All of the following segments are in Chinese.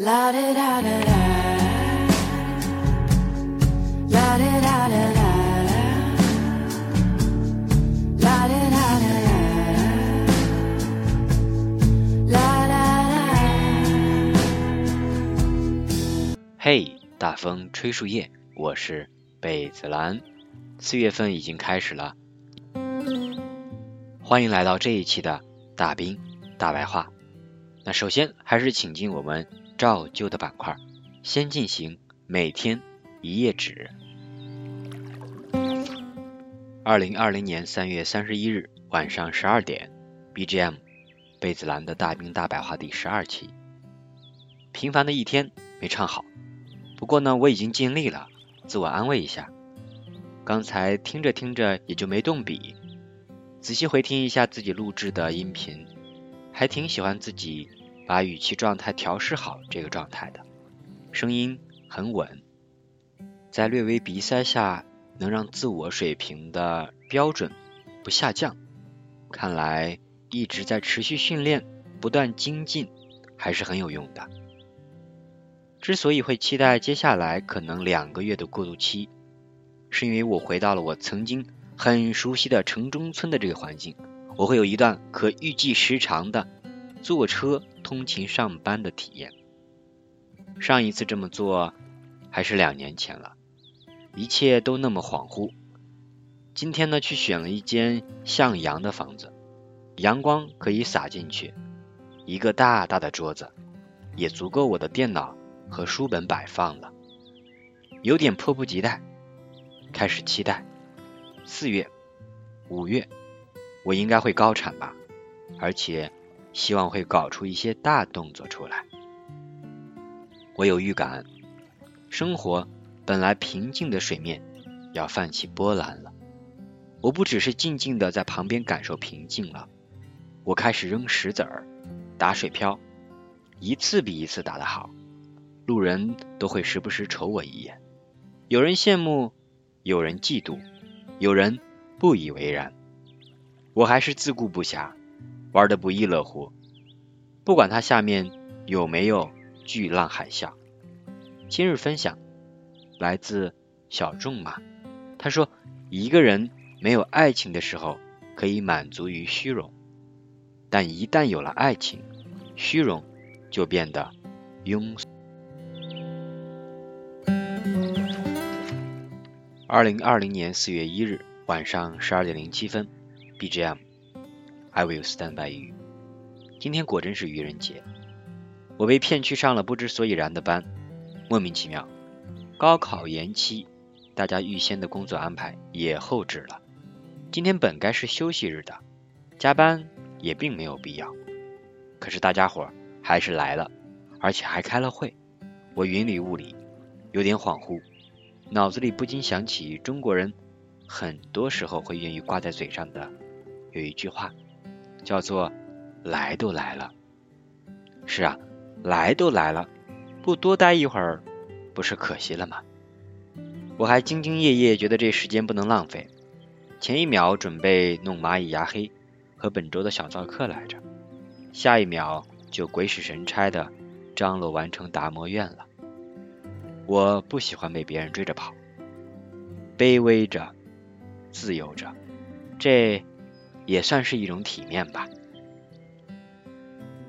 La da da da da. La da da da da. La da da da da. La da da. 嘿，大风吹树叶，我是贝子兰。四月份已经开始了，欢迎来到这一期的大兵大白话。那首先还是请进我们照旧的板块，先进行每天一页纸。二零二零年三月三十一日晚上十二点，BGM 贝子兰的大兵大白话第十二期。平凡的一天没唱好，不过呢，我已经尽力了，自我安慰一下。刚才听着听着也就没动笔，仔细回听一下自己录制的音频，还挺喜欢自己把语气状态调试好这个状态的，声音很稳，在略微鼻塞下能让自我水平的标准不下降，看来一直在持续训练，不断精进还是很有用的。之所以会期待接下来可能两个月的过渡期。是因为我回到了我曾经很熟悉的城中村的这个环境，我会有一段可预计时长的坐车通勤上班的体验。上一次这么做还是两年前了，一切都那么恍惚。今天呢，去选了一间向阳的房子，阳光可以洒进去，一个大大的桌子也足够我的电脑和书本摆放了，有点迫不及待。开始期待四月、五月，我应该会高产吧，而且希望会搞出一些大动作出来。我有预感，生活本来平静的水面要泛起波澜了。我不只是静静的在旁边感受平静了，我开始扔石子儿、打水漂，一次比一次打得好，路人都会时不时瞅我一眼，有人羡慕。有人嫉妒，有人不以为然，我还是自顾不暇，玩得不亦乐乎。不管它下面有没有巨浪海啸。今日分享来自小众马，他说：一个人没有爱情的时候，可以满足于虚荣，但一旦有了爱情，虚荣就变得庸俗。二零二零年四月一日晚上十二点零七分，BGM I will stand by you。今天果真是愚人节，我被骗去上了不知所以然的班，莫名其妙。高考延期，大家预先的工作安排也后置了。今天本该是休息日的，加班也并没有必要。可是大家伙还是来了，而且还开了会，我云里雾里，有点恍惚。脑子里不禁想起中国人很多时候会愿意挂在嘴上的有一句话，叫做“来都来了”。是啊，来都来了，不多待一会儿，不是可惜了吗？我还兢兢业业，觉得这时间不能浪费。前一秒准备弄蚂蚁牙黑和本周的小造课来着，下一秒就鬼使神差的张罗完成达摩院了。我不喜欢被别人追着跑，卑微着，自由着，这也算是一种体面吧。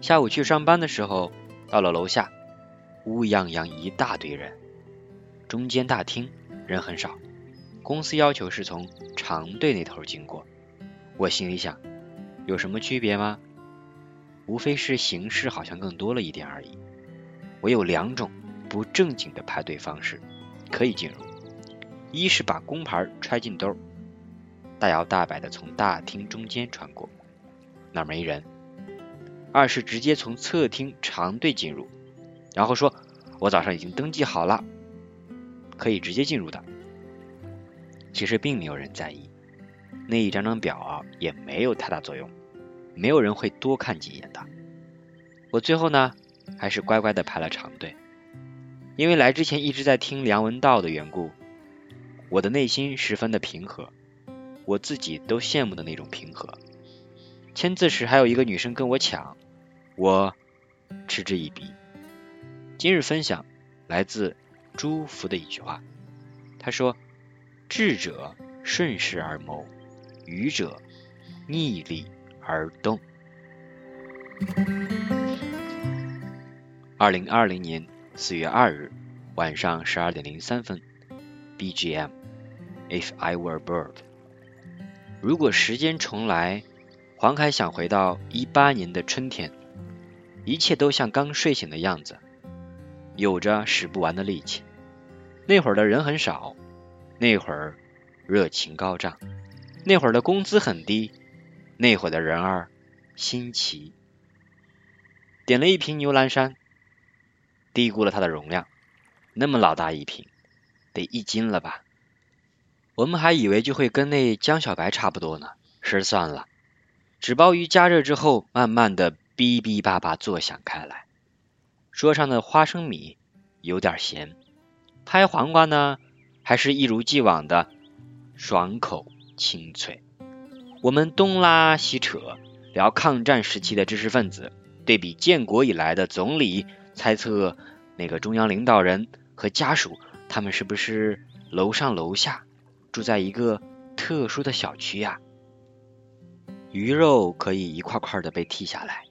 下午去上班的时候，到了楼下，乌泱泱一大堆人，中间大厅人很少，公司要求是从长队那头经过。我心里想，有什么区别吗？无非是形式好像更多了一点而已。我有两种。不正经的排队方式可以进入，一是把工牌揣进兜，大摇大摆的从大厅中间穿过，那儿没人；二是直接从侧厅长队进入，然后说我早上已经登记好了，可以直接进入的。其实并没有人在意，那一张张表也没有太大作用，没有人会多看几眼的。我最后呢，还是乖乖的排了长队。因为来之前一直在听梁文道的缘故，我的内心十分的平和，我自己都羡慕的那种平和。签字时还有一个女生跟我抢，我嗤之以鼻。今日分享来自朱福的一句话，他说：“智者顺势而谋，愚者逆力而动。”二零二零年四月二日晚上十二点零三分，BGM If I Were a Bird。如果时间重来，黄凯想回到一八年的春天，一切都像刚睡醒的样子，有着使不完的力气。那会儿的人很少，那会儿热情高涨，那会儿的工资很低，那会儿的人儿新奇。点了一瓶牛栏山，低估了它的容量，那么老大一瓶，得一斤了吧？我们还以为就会跟那江小白差不多呢，失算了。纸包鱼加热之后，慢慢的哔哔叭叭作响开来。桌上的花生米有点咸，拍黄瓜呢，还是一如既往的爽口清脆。我们东拉西扯，聊抗战时期的知识分子，对比建国以来的总理，猜测那个中央领导人和家属，他们是不是楼上楼下？住在一个特殊的小区呀，鱼肉可以一块块的被剔下来，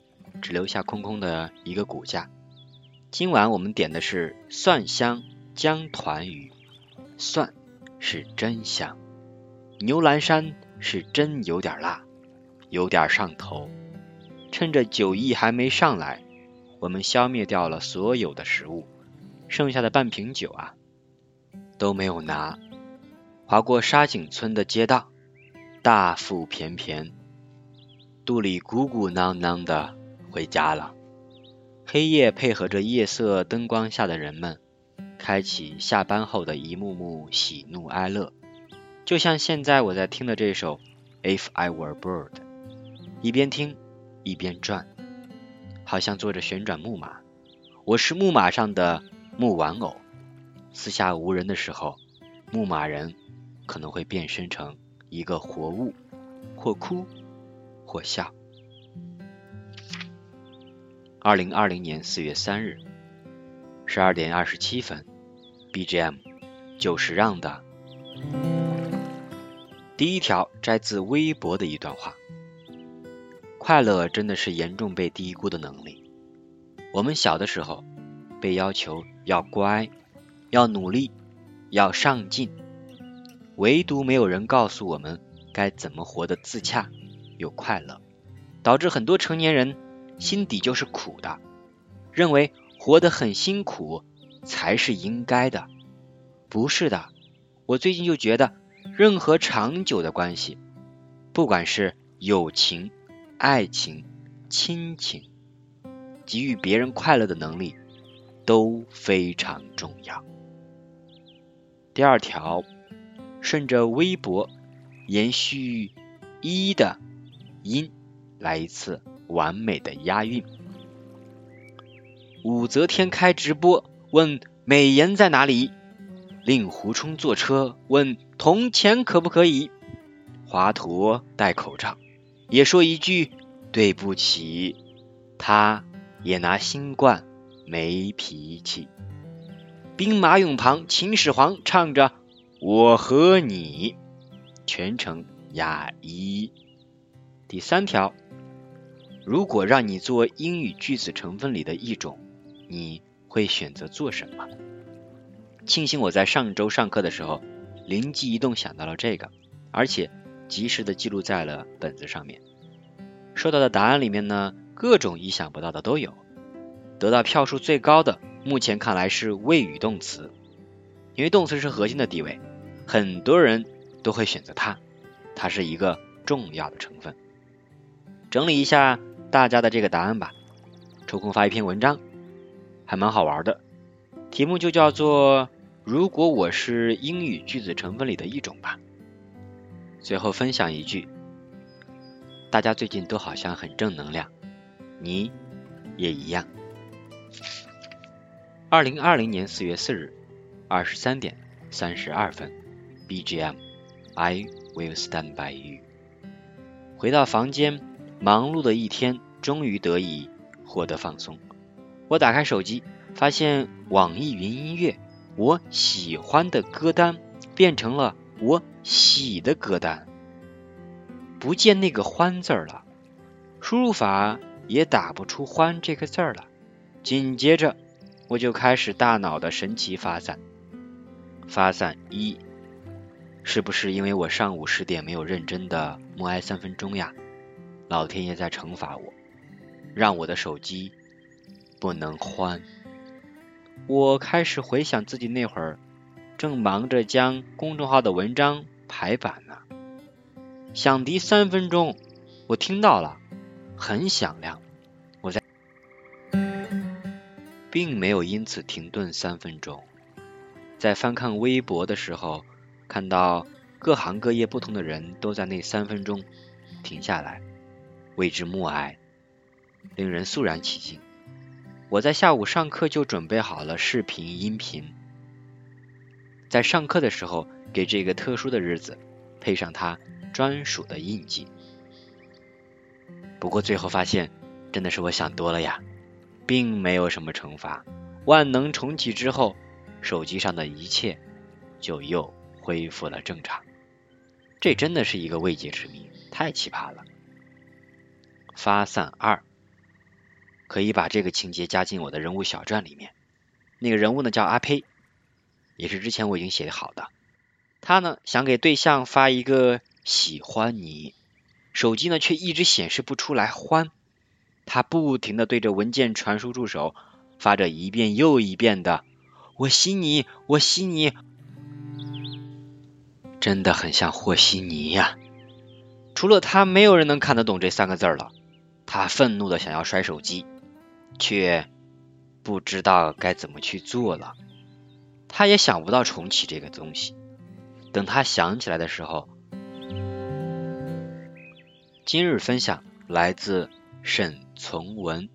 只留下空空的一个骨架。今晚我们点的是蒜香姜团鱼，蒜是真香，牛栏山是真有点辣，有点上头。趁着酒意还没上来，我们消灭掉了所有的食物，剩下的半瓶酒啊都没有拿。划过沙井村的街道，大腹便便，肚里鼓鼓囊囊的回家了。黑夜配合着夜色灯光下的人们，开启下班后的一幕幕喜怒哀乐。就像现在我在听的这首《If I Were a Bird》，一边听一边转，好像坐着旋转木马。我是木马上的木玩偶，四下无人的时候，牧马人。可能会变身成一个活物，或哭或笑。二零二零年四月三日十二点二十七分，BGM 就是让的第一条摘自微博的一段话：快乐真的是严重被低估的能力。我们小的时候被要求要乖，要努力，要上进。唯独没有人告诉我们该怎么活得自洽又快乐，导致很多成年人心底就是苦的，认为活得很辛苦才是应该的。不是的，我最近就觉得，任何长久的关系，不管是友情、爱情、亲情，给予别人快乐的能力都非常重要。第二条。顺着微博延续一的音来一次完美的押韵。武则天开直播问美颜在哪里？令狐冲坐车问铜钱可不可以？华佗戴口罩也说一句对不起，他也拿新冠没脾气。兵马俑旁秦始皇唱着。我和你全程压一。第三条，如果让你做英语句子成分里的一种，你会选择做什么？庆幸我在上周上课的时候灵机一动想到了这个，而且及时的记录在了本子上面。收到的答案里面呢，各种意想不到的都有。得到票数最高的，目前看来是谓语动词，因为动词是核心的地位。很多人都会选择它，它是一个重要的成分。整理一下大家的这个答案吧，抽空发一篇文章，还蛮好玩的。题目就叫做“如果我是英语句子成分里的一种吧”。最后分享一句，大家最近都好像很正能量，你也一样。二零二零年四月四日二十三点三十二分。BGM，I will stand by you。回到房间，忙碌的一天终于得以获得放松。我打开手机，发现网易云音乐我喜欢的歌单变成了我喜的歌单，不见那个欢字了，输入法也打不出欢这个字了。紧接着我就开始大脑的神奇发散，发散一，是不是因为我上午十点没有认真的默哀三分钟呀？老天爷在惩罚我，让我的手机不能欢。我开始回想自己那会儿正忙着将公众号的文章排版呢，响笛三分钟，我听到了，很响亮。我在，并没有因此停顿三分钟。在翻看微博的时候，看到各行各业不同的人都在那三分钟停下来。为之默哀，令人肃然起敬。我在下午上课就准备好了视频、音频，在上课的时候给这个特殊的日子配上它专属的印记。不过最后发现，真的是我想多了呀，并没有什么惩罚。万能重启之后，手机上的一切就又恢复了正常。这真的是一个未解之谜，太奇葩了。发散二，可以把这个情节加进我的人物小传里面。那个人物呢叫阿呸，也是之前我已经写好的。他呢想给对象发一个喜欢你，手机呢却一直显示不出来欢。他不停的对着文件传输助手发着一遍又一遍的“我吸你，我吸你”，真的很像和稀泥呀。除了他，没有人能看得懂这三个字了。他愤怒的想要摔手机，却不知道该怎么去做了。他也想不到重启这个东西。等他想起来的时候，今日分享来自沈从文：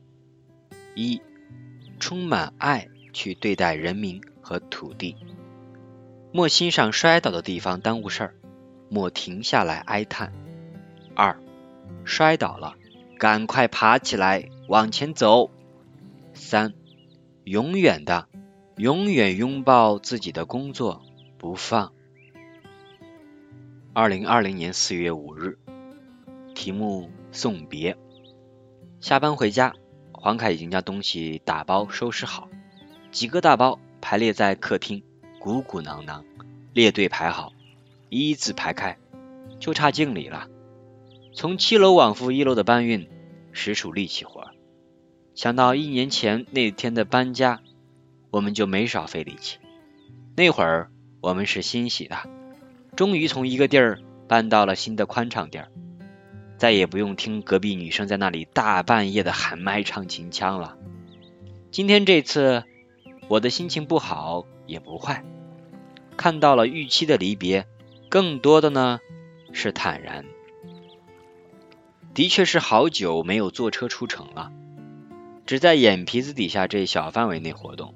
一，充满爱去对待人民和土地，莫欣赏摔倒的地方耽误事儿，莫停下来哀叹。二，摔倒了。赶快爬起来，往前走。三，永远的，永远拥抱自己的工作，不放。二零二零年四月五日，题目送别。下班回家，黄凯已经将东西打包收拾好，几个大包排列在客厅，鼓鼓囊囊，列队排好，一字排开，就差敬礼了。从七楼往复一楼的搬运。实属力气活，想到一年前那天的搬家，我们就没少费力气。那会儿我们是欣喜的，终于从一个地儿搬到了新的宽敞地儿，再也不用听隔壁女生在那里大半夜的喊麦唱秦腔了。今天这次，我的心情不好也不坏，看到了预期的离别，更多的呢是坦然。的确是好久没有坐车出城了，只在眼皮子底下这小范围内活动。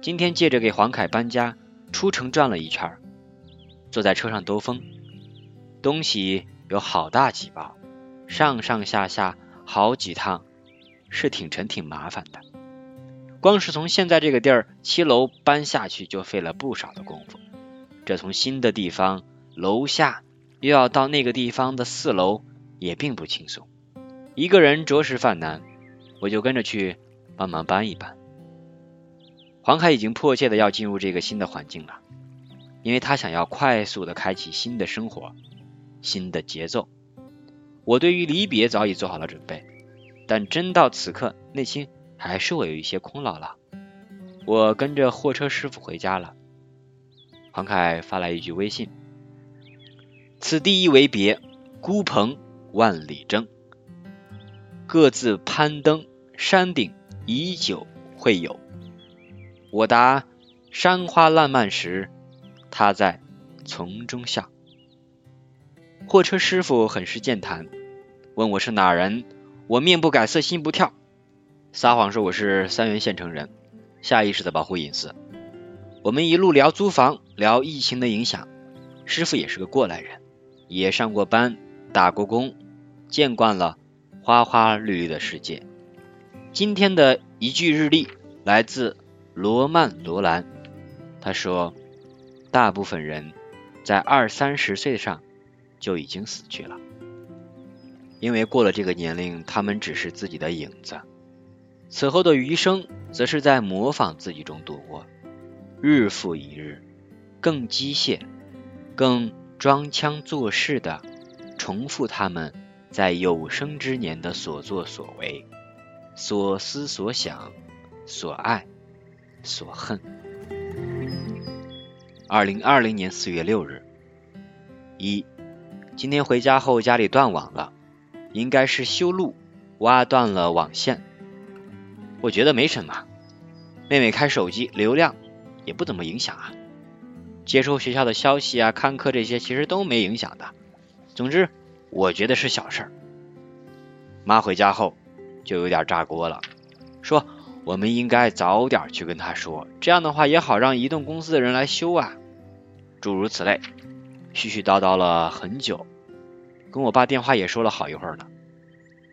今天借着给黄凯搬家，出城转了一圈，坐在车上兜风，东西有好大几包，上上下下好几趟，是挺沉挺麻烦的。光是从现在这个地儿七楼搬下去就费了不少的功夫，这从新的地方楼下又要到那个地方的四楼。也并不轻松，一个人着实犯难，我就跟着去帮忙搬一搬。黄凯已经迫切的要进入这个新的环境了，因为他想要快速的开启新的生活、新的节奏。我对于离别早已做好了准备，但真到此刻，内心还是我有一些空落落。我跟着货车师傅回家了。黄凯发来一句微信：“此地一为别，孤蓬。”万里征，各自攀登山顶，已久会有。我答山花烂漫时，他在丛中笑。货车师傅很是健谈，问我是哪人，我面不改色心不跳，撒谎说我是三原县城人，下意识的保护隐私。我们一路聊租房，聊疫情的影响。师傅也是个过来人，也上过班，打过工。见惯了花花绿绿的世界。今天的一句日历来自罗曼·罗兰，他说，大部分人在二三十岁上就已经死去了，因为过了这个年龄，他们只是自己的影子，此后的余生则是在模仿自己中度过，日复一日，更机械、更装腔作势的重复他们在有生之年的所作所为、所思所想、所爱。所恨。二零二零年四月六日，一，今天回家后家里断网了，应该是修路挖断了网线。我觉得没什么，妹妹开手机流量也不怎么影响啊，接收学校的消息啊、看课这些其实都没影响的。总之，我觉得是小事儿。妈回家后就有点炸锅了，说。我们应该早点去跟她说，这样的话也好让移动公司的人来修啊，诸如此类，絮絮叨叨了很久，跟我爸电话也说了好一会儿呢。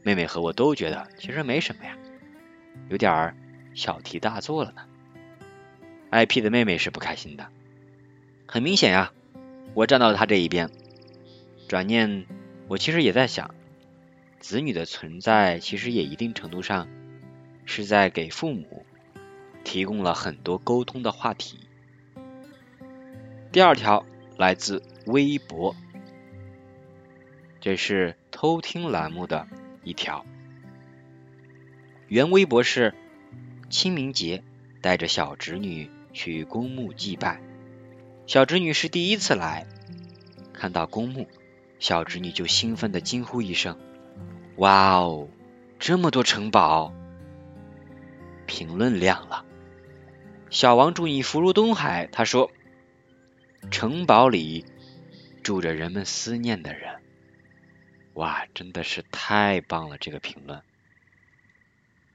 妹妹和我都觉得其实没什么呀，有点小题大做了呢。IP 的妹妹是不开心的，很明显呀，我站到了他这一边。转念，我其实也在想，子女的存在其实也一定程度上。是在给父母提供了很多沟通的话题。第二条来自微博，这是偷听栏目的一条。原微博是清明节带着小侄女去公墓祭拜，小侄女是第一次来，看到公墓，小侄女就兴奋的惊呼一声：“哇哦，这么多城堡！”评论亮了，小王祝你福如东海。他说：“城堡里住着人们思念的人。”哇，真的是太棒了！这个评论，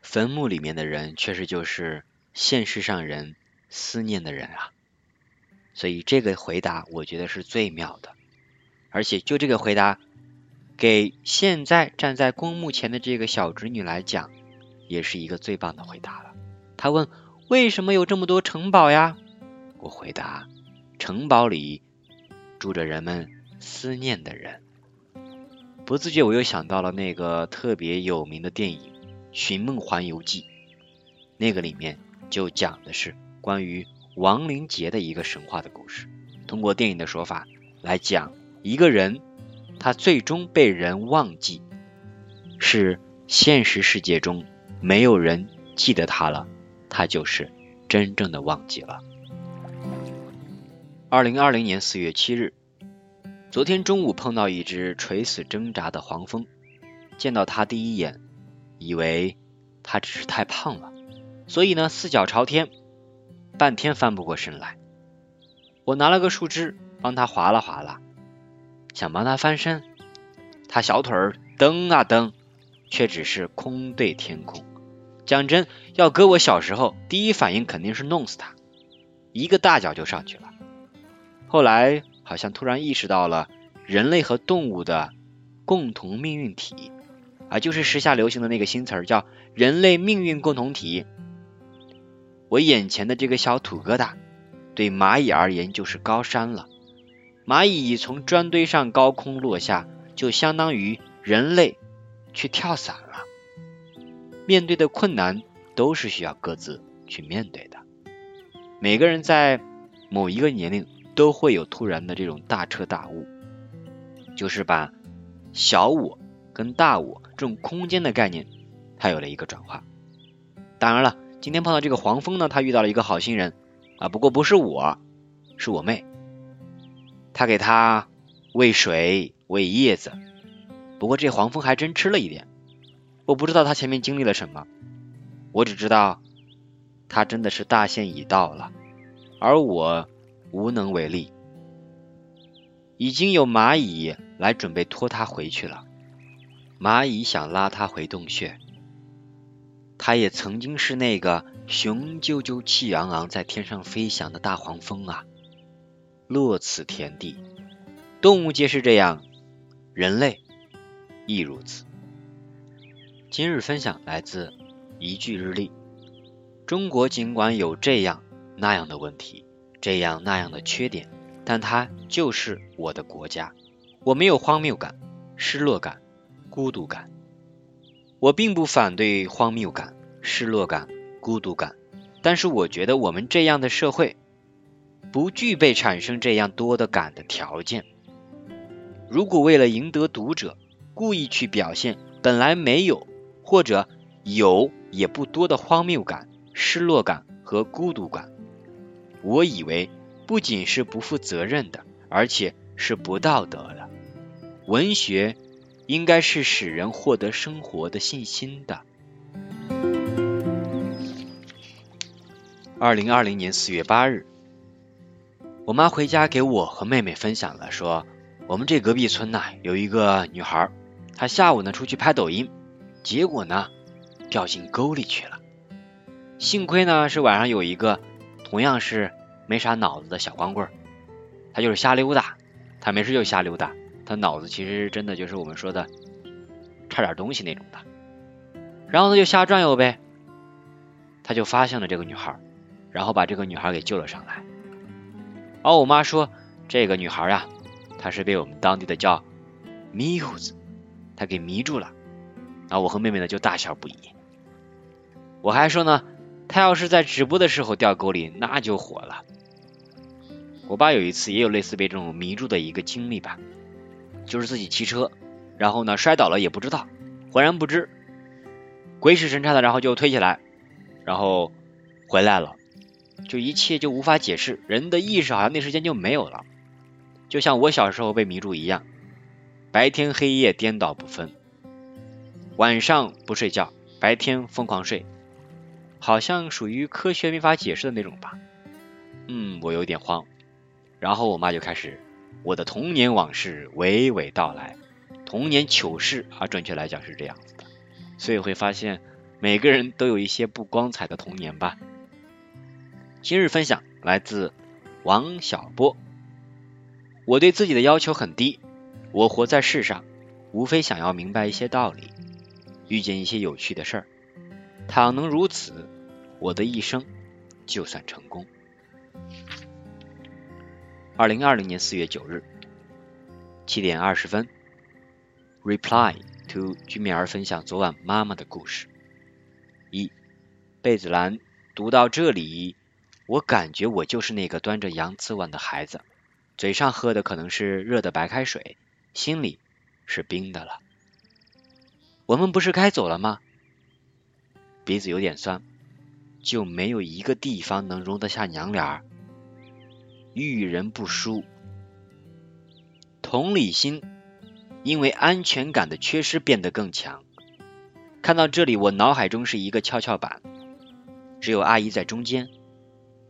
坟墓里面的人确实就是现实上人思念的人啊。所以这个回答我觉得是最妙的，而且就这个回答，给现在站在公墓前的这个小侄女来讲，也是一个最棒的回答了。他问：“为什么有这么多城堡呀？”我回答：“城堡里住着人们思念的人。”不自觉，我又想到了那个特别有名的电影《寻梦环游记》，那个里面就讲的是关于亡灵节的一个神话的故事。通过电影的说法来讲，一个人他最终被人忘记，是现实世界中没有人记得他了。他就是真正的忘记了。二零二零年四月七日，昨天中午碰到一只垂死挣扎的黄蜂，见到它第一眼，以为他只是太胖了，所以呢四脚朝天，半天翻不过身来。我拿了个树枝帮他划拉划拉，想帮他翻身，他小腿儿蹬啊蹬，却只是空对天空。讲真，要搁我小时候，第一反应肯定是弄死他，一个大脚就上去了。后来好像突然意识到了人类和动物的共同命运体啊，就是时下流行的那个新词儿叫“人类命运共同体”。我眼前的这个小土疙瘩，对蚂蚁而言就是高山了。蚂蚁从砖堆上高空落下，就相当于人类去跳伞了。面对的困难都是需要各自去面对的。每个人在某一个年龄都会有突然的这种大彻大悟，就是把小我跟大我这种空间的概念，它有了一个转化。当然了，今天碰到这个黄蜂呢，他遇到了一个好心人啊，不过不是我，是我妹，他给他喂水喂叶子，不过这黄蜂还真吃了一点。我不知道他前面经历了什么，我只知道他真的是大限已到了，而我无能为力。已经有蚂蚁来准备拖他回去了，蚂蚁想拉他回洞穴。他也曾经是那个雄赳赳气昂昂在天上飞翔的大黄蜂啊，落此田地。动物皆是这样，人类亦如此。今日分享来自一句日历。中国尽管有这样那样的问题，这样那样的缺点，但它就是我的国家。我没有荒谬感、失落感、孤独感。我并不反对荒谬感、失落感、孤独感，但是我觉得我们这样的社会不具备产生这样多的感的条件。如果为了赢得读者，故意去表现本来没有或者有也不多的荒谬感、失落感和孤独感，我以为不仅是不负责任的，而且是不道德的。文学。应该是使人获得生活的信心的。二零二零年四月八日，我妈回家给我和妹妹分享了，说我们这隔壁村呐有一个女孩，她下午呢出去拍抖音，结果呢掉进沟里去了。幸亏呢是晚上有一个同样是没啥脑子的小光棍，他就是瞎溜达，他没事就瞎溜达。他脑子其实真的就是我们说的差点东西那种的，然后他就瞎转悠呗，他就发现了这个女孩，然后把这个女孩给救了上来。而我妈说这个女孩呀，她是被我们当地的叫迷糊子，她给迷住了。然后我和妹妹呢就大笑不已。我还说呢，她要是在直播的时候掉沟里，那就火了。我爸有一次也有类似被这种迷住的一个经历吧。就是自己骑车，然后呢摔倒了也不知道，浑然不知，鬼使神差的，然后就推起来，然后回来了，就一切就无法解释，人的意识好像那时间就没有了，就像我小时候被迷住一样，白天黑夜颠倒不分，晚上不睡觉，白天疯狂睡，好像属于科学没法解释的那种吧，嗯，我有点慌，然后我妈就开始。我的童年往事娓娓道来，童年糗事啊，准确来讲是这样子的，所以会发现每个人都有一些不光彩的童年吧。今日分享来自王小波，我对自己的要求很低，我活在世上，无非想要明白一些道理，遇见一些有趣的事儿，倘能如此，我的一生就算成功。二零二零年四月九日七点二十分，reply to 居米儿分享昨晚妈妈的故事。一贝子兰读到这里，我感觉我就是那个端着洋瓷碗的孩子，嘴上喝的可能是热的白开水，心里是冰的了。我们不是该走了吗？鼻子有点酸，就没有一个地方能容得下娘俩儿。遇人不淑，同理心因为安全感的缺失变得更强。看到这里，我脑海中是一个跷跷板，只有阿姨在中间，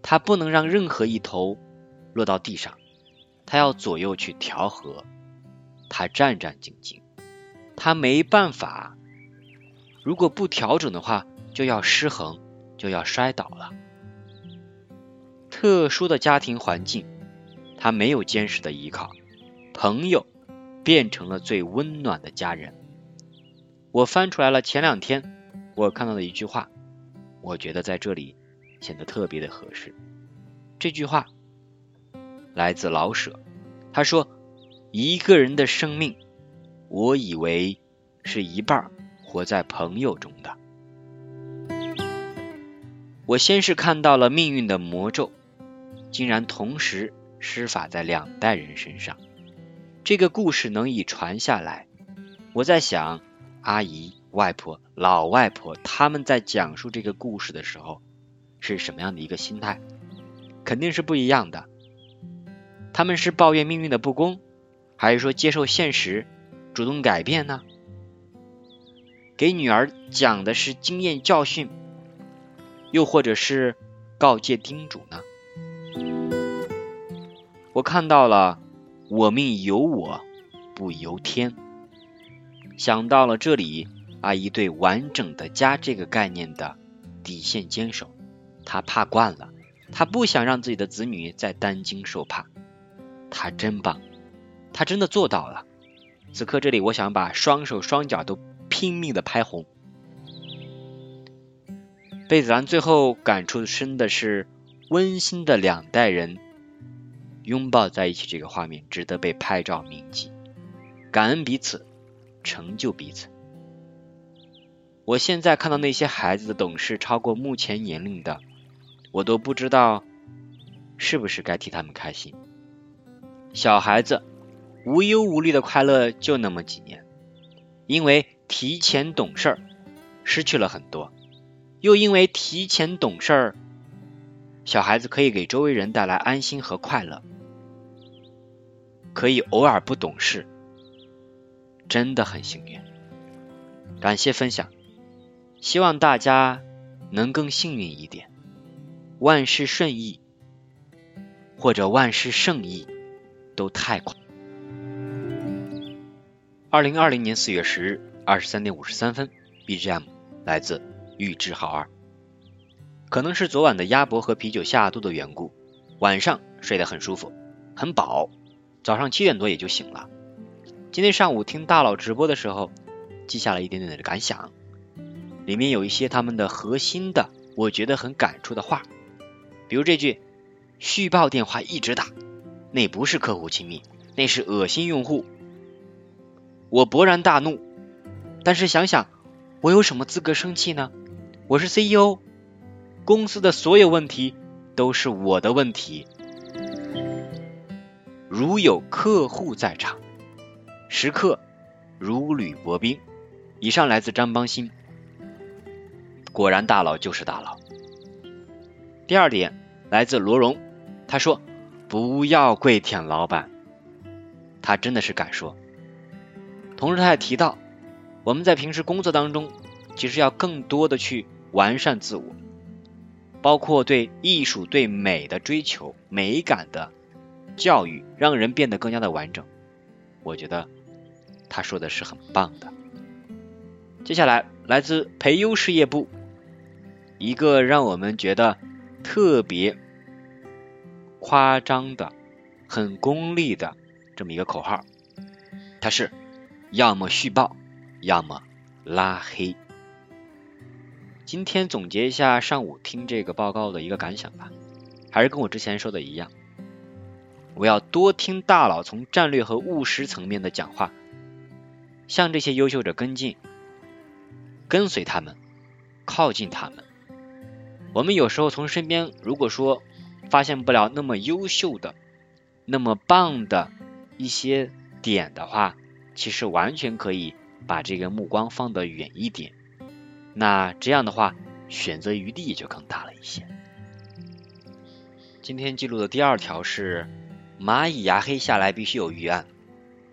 她不能让任何一头落到地上，她要左右去调和，她战战兢兢，她没办法，如果不调整的话，就要失衡，就要摔倒了。特殊的家庭环境，他没有坚实的依靠，朋友变成了最温暖的家人。我翻出来了前两天我看到的一句话，我觉得在这里显得特别的合适。这句话来自老舍，他说：“一个人的生命，我以为是一半活在朋友中的。”我先是看到了命运的魔咒。竟然同时施法在两代人身上，这个故事能以传下来。我在想，阿姨、外婆、老外婆他们在讲述这个故事的时候是什么样的一个心态？肯定是不一样的。他们是抱怨命运的不公，还是说接受现实，主动改变呢？给女儿讲的是经验教训，又或者是告诫叮嘱呢？我看到了“我命由我不由天”，想到了这里阿姨对完整的家这个概念的底线坚守，她怕惯了，她不想让自己的子女再担惊受怕，她真棒，她真的做到了。此刻这里，我想把双手双脚都拼命的拍红。贝子兰最后感触深的是温馨的两代人拥抱在一起这个画面，值得被拍照铭记。感恩彼此，成就彼此。我现在看到那些孩子的懂事超过目前年龄的，我都不知道是不是该替他们开心。小孩子无忧无虑的快乐就那么几年，因为提前懂事儿，失去了很多；又因为提前懂事儿，小孩子可以给周围人带来安心和快乐，可以偶尔不懂事，真的很幸运。感谢分享。希望大家能更幸运一点，万事顺意或者万事胜意都太快。二零二零年四月十日二十三点五十三分，BGM 来自玉志浩二。可能是昨晚的鸭脖和啤酒下肚的缘故，晚上睡得很舒服，很饱，早上七点多也就醒了。今天上午听大佬直播的时候，记下了一点点的感想。里面有一些他们的核心的，我觉得很感触的话，比如这句“续报电话一直打”，那不是客户亲密，那是恶心用户。我勃然大怒，但是想想，我有什么资格生气呢？我是 CEO，公司的所有问题都是我的问题。如有客户在场，时刻如履薄冰。以上来自张邦鑫。果然大佬就是大佬。第二点来自罗荣，他说不要跪舔老板，他真的是敢说。同时他也提到，我们在平时工作当中，其实要更多的去完善自我，包括对艺术、对美的追求、美感的教育，让人变得更加的完整。我觉得他说的是很棒的。接下来来自培优事业部。一个让我们觉得特别夸张的、很功利的这么一个口号，它是要么续报，要么拉黑。今天总结一下上午听这个报告的一个感想吧，还是跟我之前说的一样，我要多听大佬从战略和务实层面的讲话，向这些优秀者跟进，跟随他们，靠近他们。我们有时候从身边，如果说发现不了那么优秀的、那么棒的一些点的话，其实完全可以把这个目光放得远一点。那这样的话，选择余地就更大了一些。今天记录的第二条是：蚂蚁牙黑下来必须有预案，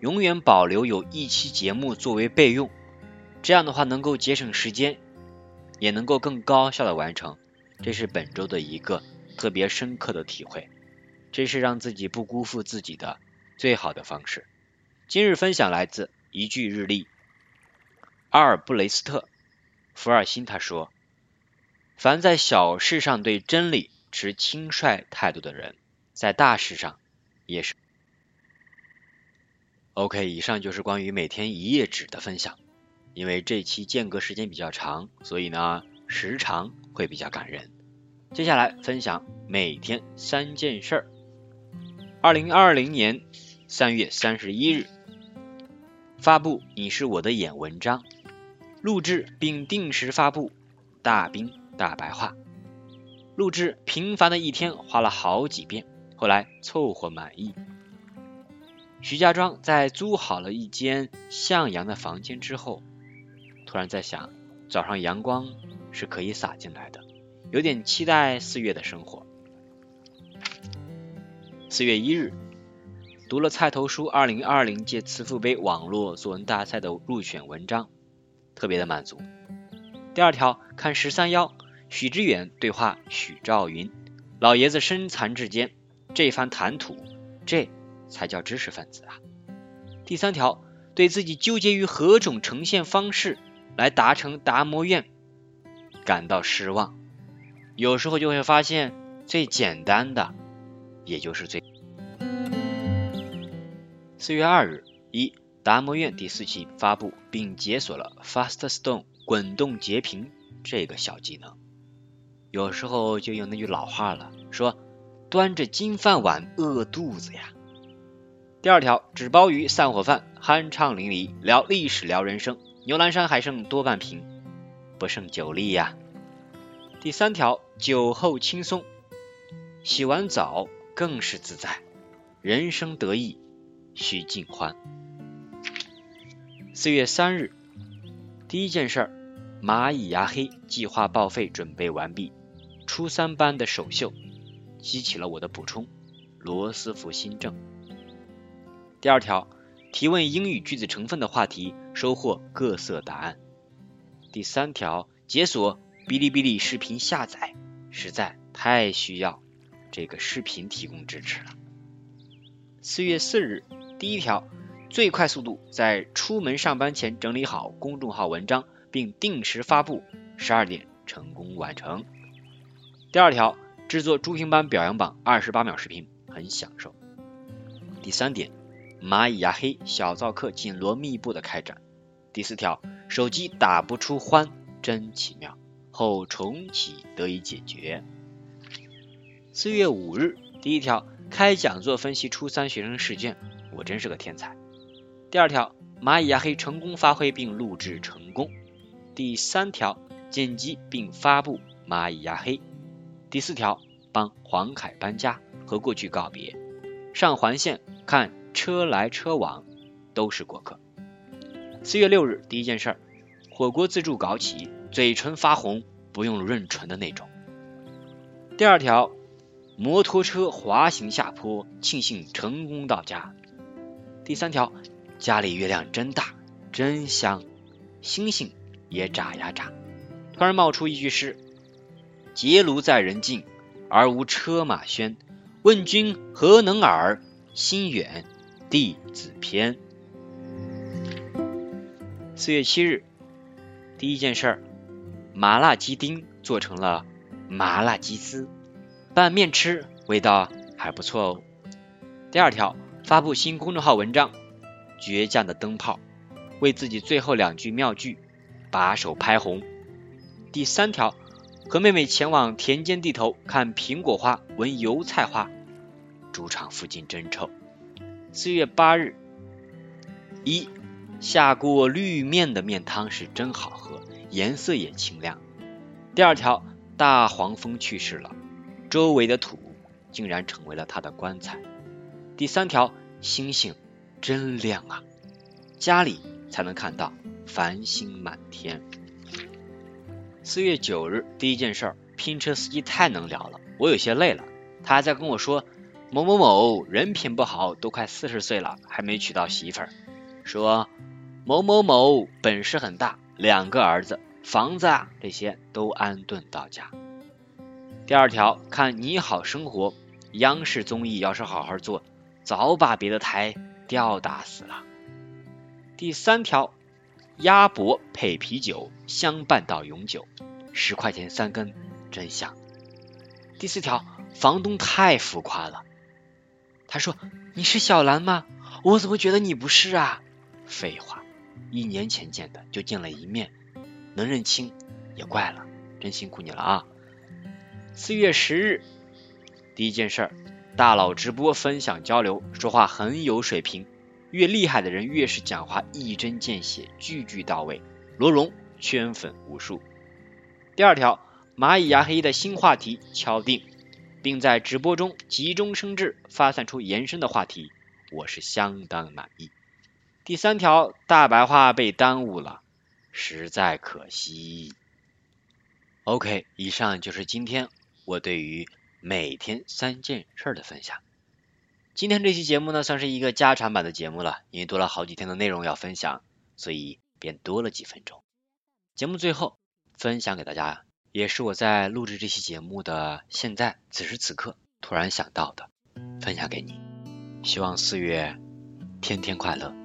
永远保留有一期节目作为备用，这样的话能够节省时间，也能够更高效的完成。这是本周的一个特别深刻的体会，这是让自己不辜负自己的最好的方式。今日分享来自一句日历，阿尔布雷斯特·福尔辛他说：“凡在小事上对真理持轻率态度的人，在大事上也是。” OK，以上就是关于每天一页纸的分享。因为这期间隔时间比较长，所以呢。时长会比较感人。接下来分享每天三件事儿。二零二零年三月三十一日发布《你是我的眼》文章，录制并定时发布《大兵大白话》。录制平凡的一天花了好几遍，后来凑合满意。徐家庄在租好了一间向阳的房间之后，突然在想，早上阳光。是可以洒进来的，有点期待四月的生活。四月一日，读了菜头书二零二零届慈父杯网络作文大赛的入选文章，特别的满足。第二条，看十三幺，许知远对话许兆云，老爷子身残志坚，这番谈吐，这才叫知识分子啊。第三条，对自己纠结于何种呈现方式来达成达摩院。感到失望，有时候就会发现最简单的，也就是最。四月二日，一达摩院第四期发布并解锁了 Fast Stone 滚动截屏这个小技能。有时候就用那句老话了，说端着金饭碗饿肚子呀。第二条，纸包鱼散伙饭，酣畅淋漓，聊历史聊人生，牛栏山还剩多半瓶，不胜酒力呀。第三条，酒后轻松，洗完澡更是自在，人生得意须尽欢。四月三日，第一件事儿，蚂蚁牙黑计划报废准备完毕，初三班的首秀激起了我的补充，罗斯福新政。第二条，提问英语句子成分的话题，收获各色答案。第三条，解锁哔哩哔哩视频下载，实在太需要这个视频提供支持了。四月四日，第一条，最快速度在出门上班前整理好公众号文章，并定时发布，十二点成功完成。第二条，制作朱平班表扬榜二十八秒视频，很享受。第三点。蚂蚁牙黑小灶课紧锣密布的开展。第四条，手机打不出欢，真奇妙，后重启得以解决。四月五日，第一条，开讲座分析初三学生试卷，我真是个天才。第二条，蚂蚁牙黑成功发挥并录制成功。第三条，剪辑并发布蚂蚁牙黑。第四条，帮黄凯搬家和过去告别，上环线看。车来车往都是过客。四月六日，第一件事儿，火锅自助搞起，嘴唇发红，不用润唇的那种。第二条，摩托车滑行下坡，庆幸成功到家。第三条，家里月亮真大，真香，星星也眨呀眨。突然冒出一句诗：结庐在人境，而无车马喧。问君何能尔？心远。弟子篇。四月七日，第一件事儿，麻辣鸡丁做成了麻辣鸡丝，拌面吃，味道还不错哦。第二条，发布新公众号文章，倔强的灯泡，为自己最后两句妙句把手拍红。第三条，和妹妹前往田间地头看苹果花，闻油菜花，猪场附近真臭。四月八日，一下过绿面的面汤是真好喝，颜色也清亮。第二条，大黄蜂去世了，周围的土竟然成为了他的棺材。第三条，星星真亮啊，家里才能看到繁星满天。四月九日，第一件事儿，拼车司机太能聊了，我有些累了，他还在跟我说。某某某人品不好，都快四十岁了还没娶到媳妇儿。说某某某本事很大，两个儿子，房子啊这些都安顿到家。第二条，看你好生活，央视综艺要是好好做，早把别的台吊打死了。第三条，鸭脖配啤酒，相伴到永久，十块钱三根，真香。第四条，房东太浮夸了。他说：“你是小兰吗？我怎么觉得你不是啊？”废话，一年前见的就见了一面，能认清也怪了，真辛苦你了啊！四月十日，第一件事，大佬直播分享交流，说话很有水平，越厉害的人越是讲话一针见血，句句到位，罗荣圈粉无数。第二条，蚂蚁牙黑的新话题敲定。并在直播中急中生智，发散出延伸的话题，我是相当满意。第三条大白话被耽误了，实在可惜。OK，以上就是今天我对于每天三件事的分享。今天这期节目呢，算是一个加长版的节目了，因为多了好几天的内容要分享，所以便多了几分钟。节目最后分享给大家。也是我在录制这期节目的现在此时此刻突然想到的，分享给你。希望四月天天快乐。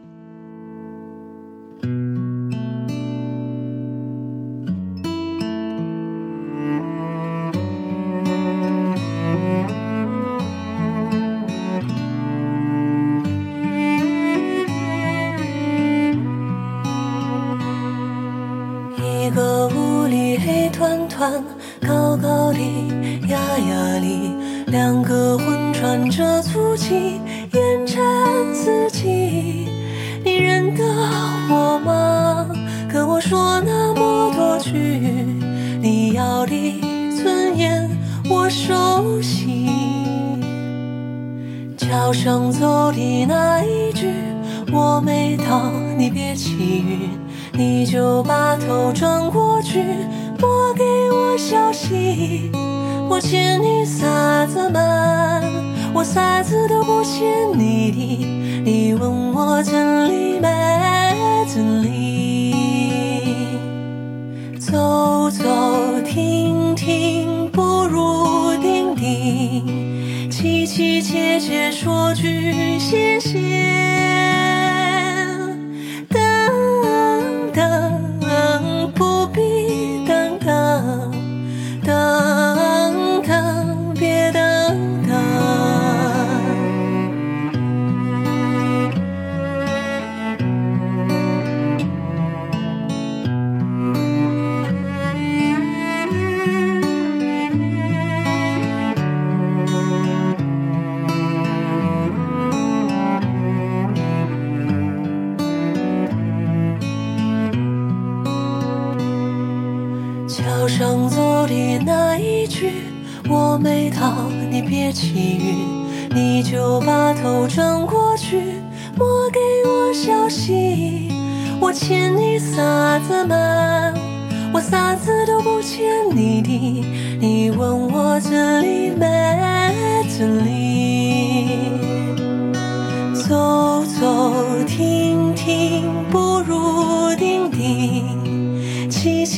切切说句谢谢。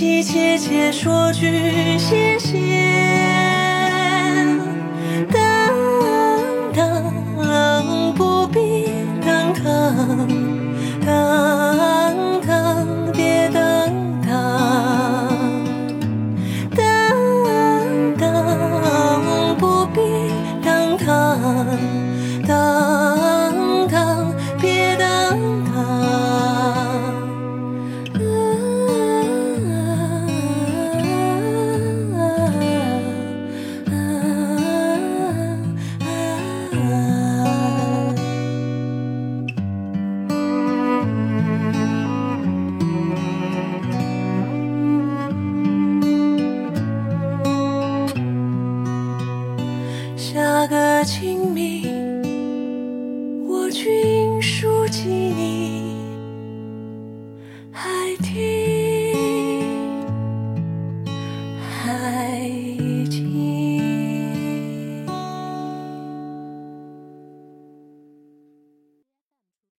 凄凄切切说句谢谢。